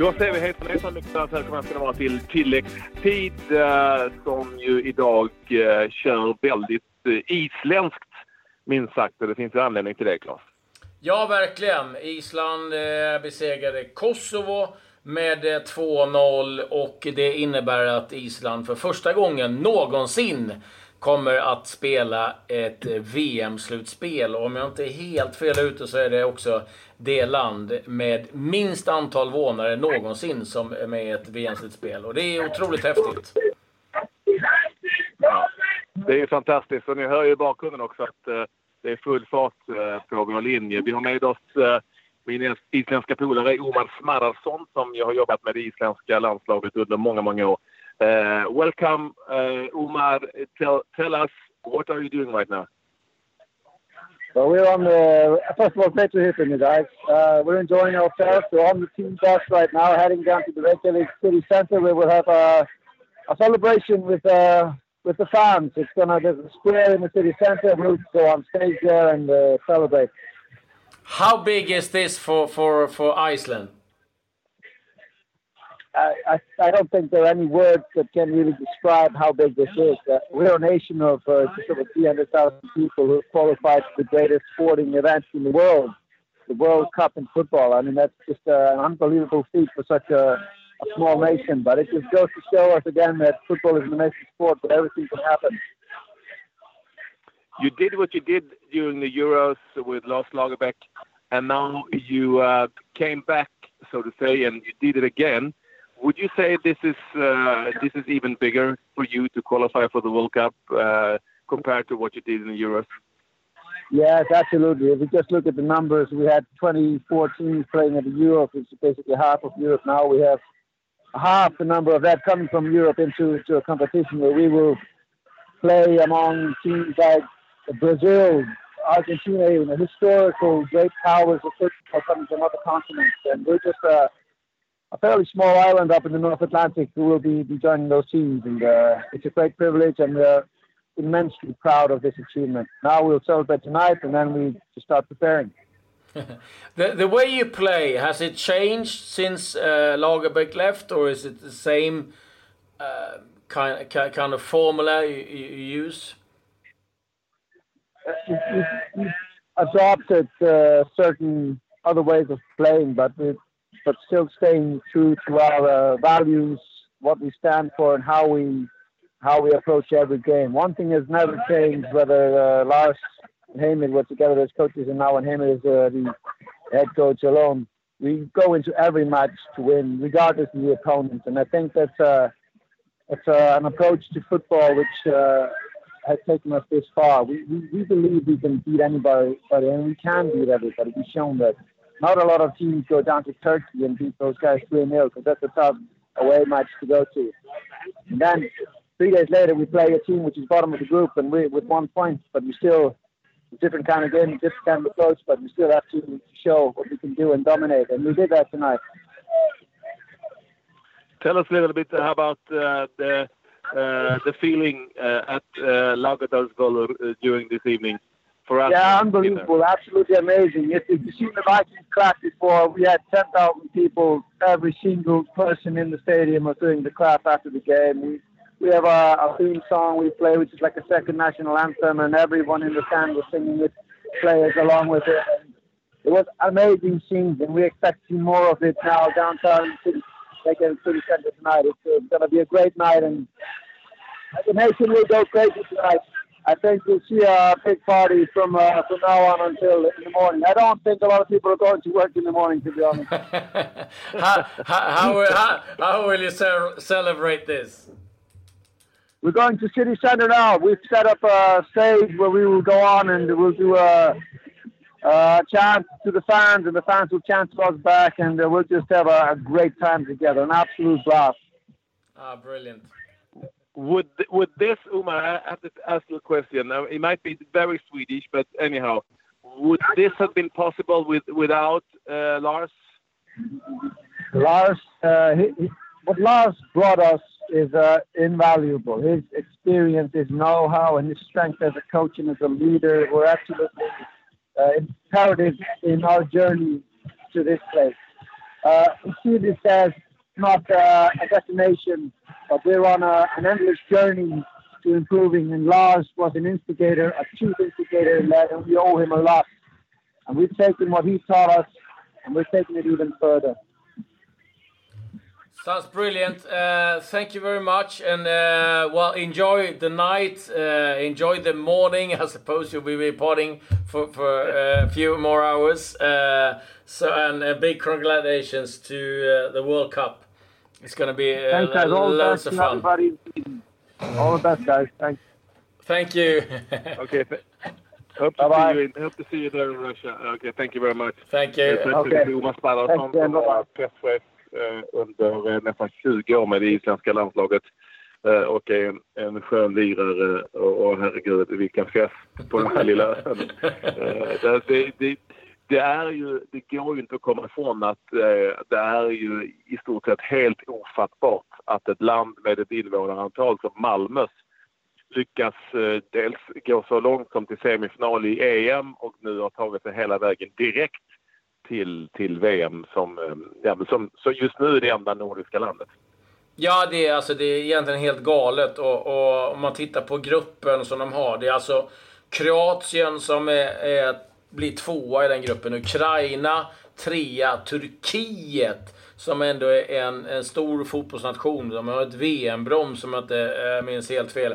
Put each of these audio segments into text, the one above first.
Då säger vi hejsan från mycket varmt välkomna ska ni vara till tilläggstid eh, som ju idag eh, kör väldigt eh, isländskt minst sagt. Och det finns ju anledning till det, Claes. Ja, verkligen. Island besegrade Kosovo med eh, 2-0 och det innebär att Island för första gången någonsin kommer att spela ett eh, VM-slutspel. Och Om jag inte är helt fel ute så är det också det land med minst antal vånare någonsin som är med i ett VM-slutspel. Och det är otroligt häftigt. Ja, det är ju fantastiskt. Och ni hör ju i bakgrunden också att eh, det är full fart på vår linje. Vi har med oss min isländska polare Omar Smararsson som jag har jobbat med det isländska landslaget under många, många år. Uh, welcome, uh, Omar. Tell, tell us, what are you doing right now? Well, we're on the. First of all, great to hear from you guys. Uh, we're enjoying ourselves. We're on the team bus right now, heading down to the Reykjavik city center, where we'll have a, a celebration with uh, with the fans. It's gonna there's a square in the city center. We'll go on stage there and uh, celebrate. How big is this for for for Iceland? I, I, don't think there are any words that can really describe how big this is. Uh, we're a nation of uh, just over 300,000 people who qualified for the greatest sporting event in the world, the World Cup in football. I mean, that's just uh, an unbelievable feat for such a, a small nation. But it just goes to show us again that football is an amazing sport, but everything can happen. You did what you did during the Euros with Lars Lagerbäck, and now you uh, came back, so to say, and you did it again would you say this is uh, this is even bigger for you to qualify for the World Cup uh, compared to what you did in the Euros? Yes, absolutely. If we just look at the numbers, we had 24 teams playing at the Euros, which is basically half of Europe. Now we have half the number of that coming from Europe into, into a competition where we will play among teams like Brazil, Argentina, even the historical great powers of football coming from other continents. And we're just uh, a fairly small island up in the North Atlantic who will be, be joining those teams. And uh, it's a great privilege, and we're immensely proud of this achievement. Now we'll celebrate tonight, and then we just start preparing. the the way you play has it changed since uh, Lagerbäck left, or is it the same uh, kind kind of formula you, you use? Uh, we've, adopted uh, certain other ways of playing, but it, but still staying true to our uh, values, what we stand for, and how we how we approach every game. One thing has never changed, whether uh, Lars and Heyman were together as coaches and now when Heyman is uh, the head coach alone. We go into every match to win, regardless of the opponent, and I think that's uh, that's uh, an approach to football which uh, has taken us this far. We, we, we believe we can beat anybody, but and we can beat everybody. We've shown that not a lot of teams go down to Turkey and beat those guys 3 0 because that's a tough away match to go to. And then three days later, we play a team which is bottom of the group and we with one point, but we still different kind of game, different kind of approach, but we still have to show what we can do and dominate, and we did that tonight. Tell us a little bit about uh, the the feeling uh, at uh, Laugardalsvöllur uh, during this evening for us. Yeah, unbelievable, absolutely amazing. If, if you've seen the Vikings clap before, we had 10,000 people, every single person in the stadium was doing the clap after the game. We, we have a, a theme song we play, which is like a second national anthem, and everyone in the stand was singing it, players along with it. And it was amazing scenes, and we expect to see more of it now downtown City, like in City Center tonight. It's, it's going to be a great night, and the nation will go crazy tonight. I think you'll see a big party from uh, from now on until in the morning. I don't think a lot of people are going to work in the morning, to be honest. how, how, how, how, how will you ce celebrate this? We're going to City Center now. We've set up a stage where we will go on and we'll do a, a chant to the fans, and the fans will chant to us back, and uh, we'll just have a, a great time together, an absolute blast. Ah, brilliant would would this Umar? I have to ask you a question. It might be very Swedish, but anyhow, would this have been possible with without uh, Lars? Lars, uh, he, what Lars brought us is uh, invaluable. His experience, his know-how, and his strength as a coach and as a leader were absolutely uh, imperative in our journey to this place. uh, we see this as not uh, a destination, but we're on a, an endless journey to improving. And Lars was an instigator, a chief instigator and we owe him a lot. And we've taken what he taught us, and we're taking it even further. Sounds brilliant. Uh, thank you very much, and uh, well, enjoy the night. Uh, enjoy the morning. I suppose you'll be reporting for for uh, a few more hours. Uh, so, and uh, big congratulations to the World Cup. It's to be Thanks, guys. All loads of fun. Everybody. All the best, guys. Thanks. Thank you. okay. Hope to, see you in, hope to see you there in Russia. Okay, thank you very much. Thank you. Okay. Som var presschef under nästan 20 år med det isländska landslaget. Och är en, en skön lirare och, och herregud vilken fest på den här lilla ön. det, det, det, det, är ju, det går ju inte att komma ifrån att eh, det är ju i stort sett helt ofattbart att ett land med ett invånarantal som Malmös lyckas eh, dels gå så långt som till semifinal i EM och nu har tagit sig hela vägen direkt till, till VM som, eh, ja, som, så just nu är det enda nordiska landet. Ja, det är, alltså, det är egentligen helt galet. Och, och om man tittar på gruppen som de har. Det är alltså Kroatien som är, är, blir tvåa i den gruppen. Ukraina trea. Turkiet som ändå är en, en stor fotbollsnation. De har ett VM-brons om jag inte äh, minns helt fel.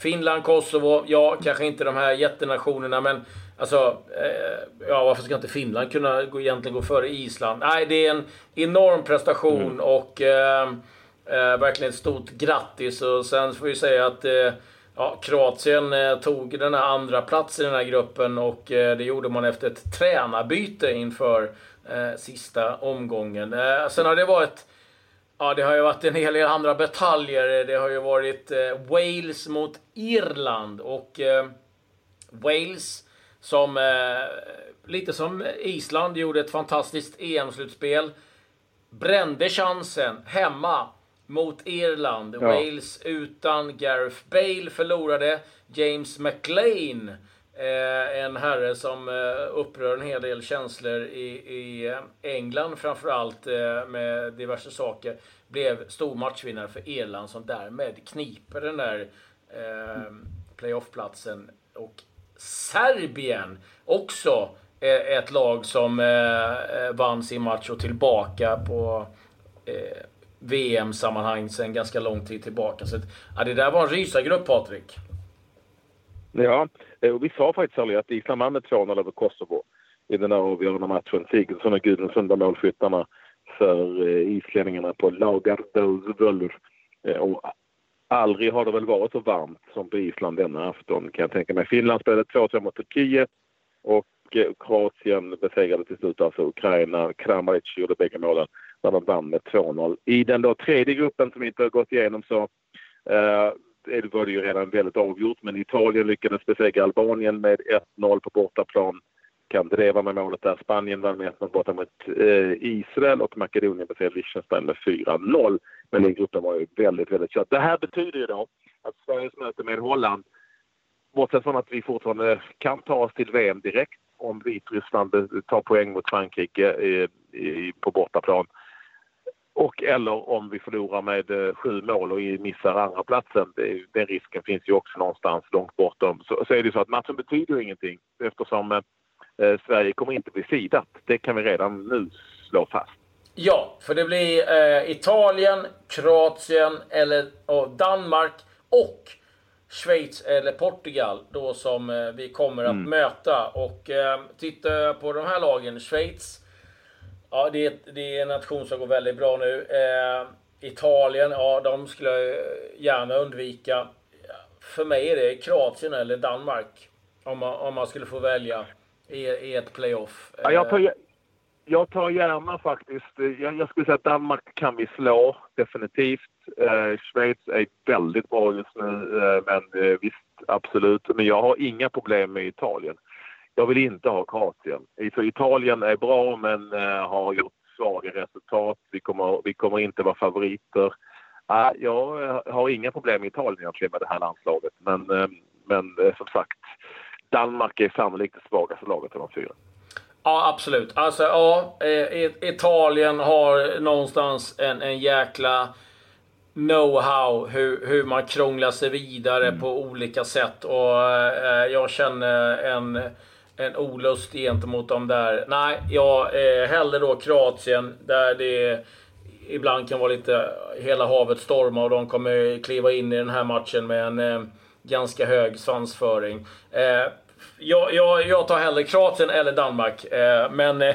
Finland, Kosovo, ja, kanske inte de här jättenationerna, men alltså, eh, ja, varför ska inte Finland kunna gå, egentligen gå före Island? Nej, det är en enorm prestation mm. och eh, eh, verkligen ett stort grattis. Och sen får vi säga att eh, ja, Kroatien eh, tog den här andra platsen i den här gruppen och eh, det gjorde man efter ett tränarbyte inför eh, sista omgången. Eh, sen har det varit Ja, det har ju varit en hel del andra bataljer. Det har ju varit eh, Wales mot Irland och eh, Wales som eh, lite som Island gjorde ett fantastiskt EM-slutspel. Brände chansen hemma mot Irland. Ja. Wales utan Gareth Bale förlorade. James McLean Eh, en herre som eh, upprör en hel del känslor i, i eh, England framförallt eh, med diverse saker. Blev stor matchvinnare för Irland som därmed kniper den där eh, playoffplatsen. Och Serbien också eh, ett lag som eh, vann sin match och tillbaka på VM-sammanhang sedan ganska lång tid tillbaka. Så ja, det där var en rysargrupp Patrik. Ja, eh, och vi sa faktiskt aldrig att Island vann med 2-0 över Kosovo i den där avgörande matchen. Sigurdsson och Gudrunsen var målskyttarna för eh, islänningarna på Lagardalsvöllur. Eh, och aldrig har det väl varit så varmt som på Island denna afton kan jag tänka mig. Finland spelade 2-2 mot Turkiet och Eh, Kroatien besegrade till slut alltså Ukraina. Kramaric gjorde bägge målen när de vann med 2-0. I den då tredje gruppen som vi inte har gått igenom så eh, det var det ju redan väldigt avgjort, men Italien lyckades besegra Albanien med 1-0 på bortaplan. Kandreva med målet där. Spanien vann med 1-0 borta mot eh, Israel och Makedonien besegrade Liechtenstein med 4-0. Men den gruppen var ju väldigt, väldigt kört. Det här betyder ju då att Sveriges möte med Holland, bortsett från att vi fortfarande kan ta oss till VM direkt om Vitryssland tar poäng mot Frankrike i, på bortaplan, och eller om vi förlorar med eh, sju mål och missar andra platsen. Det, den risken finns ju också någonstans långt bortom. Så, så är det så att matchen betyder ingenting eftersom eh, eh, Sverige kommer inte bli sidat. Det kan vi redan nu slå fast. Ja, för det blir eh, Italien, Kroatien eller och Danmark och Schweiz eller Portugal då som eh, vi kommer att mm. möta. Och eh, titta på de här lagen. Schweiz Ja, det är, det är en nation som går väldigt bra nu. Eh, Italien, ja, de skulle jag gärna undvika. För mig är det Kroatien eller Danmark. Om man, om man skulle få välja i, i ett playoff. Ja, jag, tar, jag tar gärna faktiskt... Jag, jag, skulle säga att Danmark kan vi slå, definitivt. Eh, Schweiz är väldigt bra just nu, eh, men eh, visst, absolut. Men jag har inga problem med Italien. Jag vill inte ha Kroatien. Så Italien är bra men eh, har gjort svaga resultat. Vi kommer, vi kommer inte vara favoriter. Ah, eh, jag har inga problem med Italien egentligen med det här landslaget. Men, eh, men eh, som sagt, Danmark är sannolikt det svagaste laget av de fyra. Ja, absolut. Alltså, ja, Italien har någonstans en, en jäkla know-how hur, hur man krånglar sig vidare mm. på olika sätt. Och eh, jag känner en, en olust gentemot dem där. Nej, jag eh, hellre då Kroatien där det ibland kan vara lite hela havet stormar och de kommer kliva in i den här matchen med en eh, ganska hög svansföring. Eh, jag, jag, jag tar hellre Kroatien eller Danmark. Eh, men eh,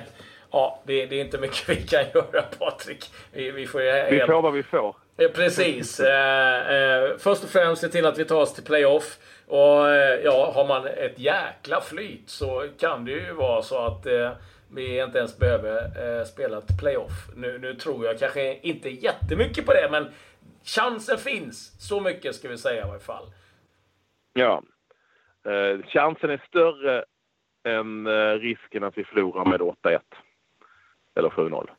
ja, det, det, är inte mycket vi kan göra Patrik. Vi, vi, får, vi får vad vi får. Precis. Eh, eh, först och främst se till att vi tar oss till playoff. Och eh, ja, har man ett jäkla flyt så kan det ju vara så att eh, vi inte ens behöver eh, spela ett playoff. Nu, nu tror jag kanske inte jättemycket på det, men chansen finns. Så mycket ska vi säga i alla fall. Ja. Eh, chansen är större än risken att vi förlorar med 8-1. Eller 7-0.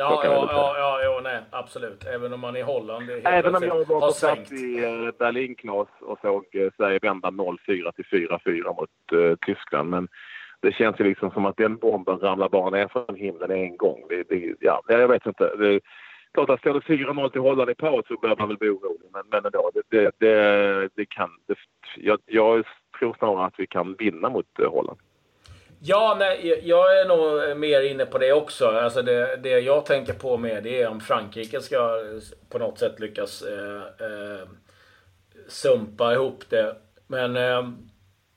Ja, ja, ja, ja, ja, nej, absolut. Även om man i Holland Även om jag var på plats i eh, Berlin Knas och såg eh, Sverige vända 0-4 till 4-4 mot uh, Tyskland. Men det känns ju liksom som att den bomben ramlar bara ner från himlen en gång. Det, det, ja, jag vet inte. Det, klart att står det 4-0 till Holland i paus så bör man väl bli orolig. Men, men ändå, det, det, det, det kan... Det, jag, jag tror snarare att vi kan vinna mot Holland. Ja, nej, jag är nog mer inne på det också. Alltså det, det jag tänker på med det är om Frankrike ska på något sätt lyckas eh, eh, sumpa ihop det. Men eh,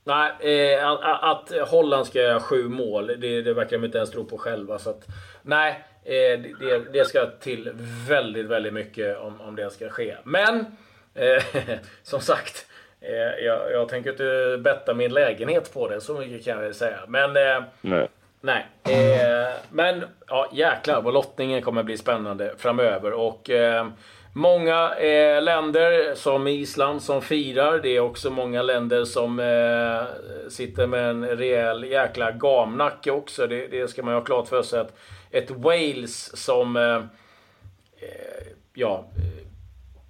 nej, eh, att, att Holland ska göra sju mål, det, det verkar de inte ens tro på själva. Så att, nej, eh, det, det ska till väldigt, väldigt mycket om, om det ska ske. Men, eh, som sagt. Eh, jag, jag tänker inte betta min lägenhet på det, så mycket kan jag säga. Men... Eh, nej. Nej. Eh, men ja, jäklar vad lottningen kommer bli spännande framöver. Och eh, många eh, länder som Island som firar. Det är också många länder som eh, sitter med en rejäl jäkla gamnacke också. Det, det, ska man ju ha klart för sig. Att ett Wales som... ja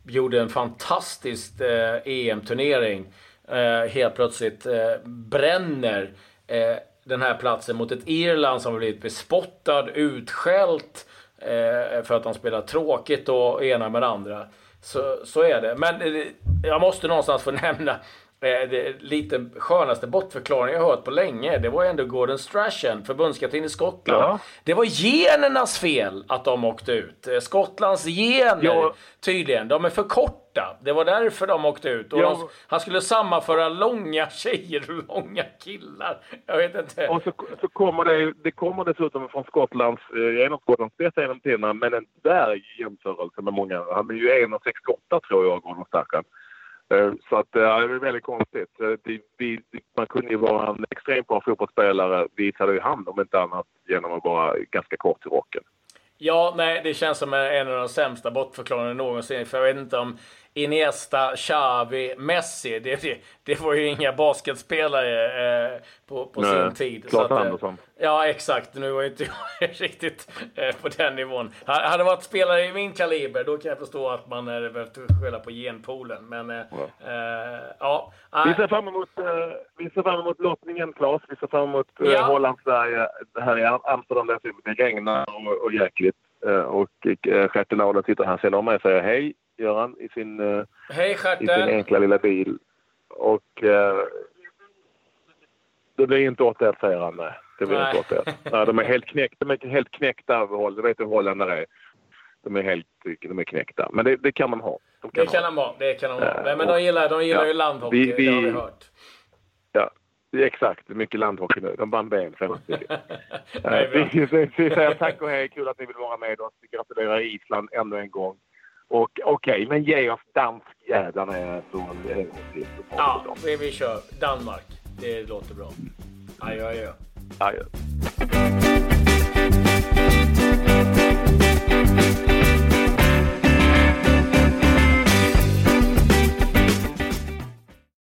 gjorde en fantastisk eh, EM-turnering. Eh, helt plötsligt eh, bränner eh, den här platsen mot ett Irland som har blivit bespottad, utskällt eh, för att de spelar tråkigt och ena med andra. Så, så är det. Men eh, jag måste någonstans få nämna det lite skönaste bortförklaringen jag hört på länge, det var ändå Gordon Strachan, förbundskapten i Skottland. Ja. Det var genernas fel att de åkte ut. Eh, Skottlands gener, ja. tydligen, de är för korta. Det var därför de åkte ut. Och ja. de, han skulle sammanföra långa tjejer och långa killar. Jag vet inte. Och så, så kommer det, det kommer dessutom från Skottlands, eh, en av Skottlands bästa genom tiderna, men en dvärgjämförelse med många. Han är ju 1,68 tror jag, Gordon Strachan. Eh, så att, ja, det är väldigt konstigt. Eh, det, vi, man kunde ju vara en extremt bra fotbollsspelare, visade ju han om inte annat genom att vara ganska kort i rocken. Ja, nej, det känns som en av de sämsta bortförklaringarna någonsin. För jag vet inte om Iniesta, Xavi, Messi. Det, det, det var ju inga basketspelare eh, på, på Nej, sin tid. Klart så att, Andersson. Ja, exakt. Nu var inte jag riktigt eh, på den nivån. Hade det varit spelare i min kaliber, då kan jag förstå att man hade behövt skälla på genpoolen. Men eh, ja. Eh, ja. Vi ser fram emot, eh, vi ser fram emot lottningen, Claes. Vi ser fram emot eh, ja. Holland-Sverige här i Amsterdam. Det regnar och, och jäkligt. och eh, Stjärten sitter här sedan med och säger hej Göran i sin, eh, Hej, i sin enkla lilla bil. Och eh, det blir inte 8 säger han. Nej, det blir nej. inte 8 nej, De är helt knäckta, de är helt knäckta av. Du vet hur holländare är. De är helt de är knäckta. Men det, det kan man ha. De kan det, kan de ha. det kan de ha. Nej, men de gillar, de gillar ja, ju landhockey, vi, vi, det har vi hört. Ja, exakt. Mycket landhockey nu. De vann VM senast. vi säger tack och hej. Kul att ni vill vara med oss. Vi gratulerar Island ännu en gång. Och okej, okay, men ge oss danskjävlarna en gång till. Ja, vi, vi kör Danmark. Det låter bra. Adjö, adjö. Adjö.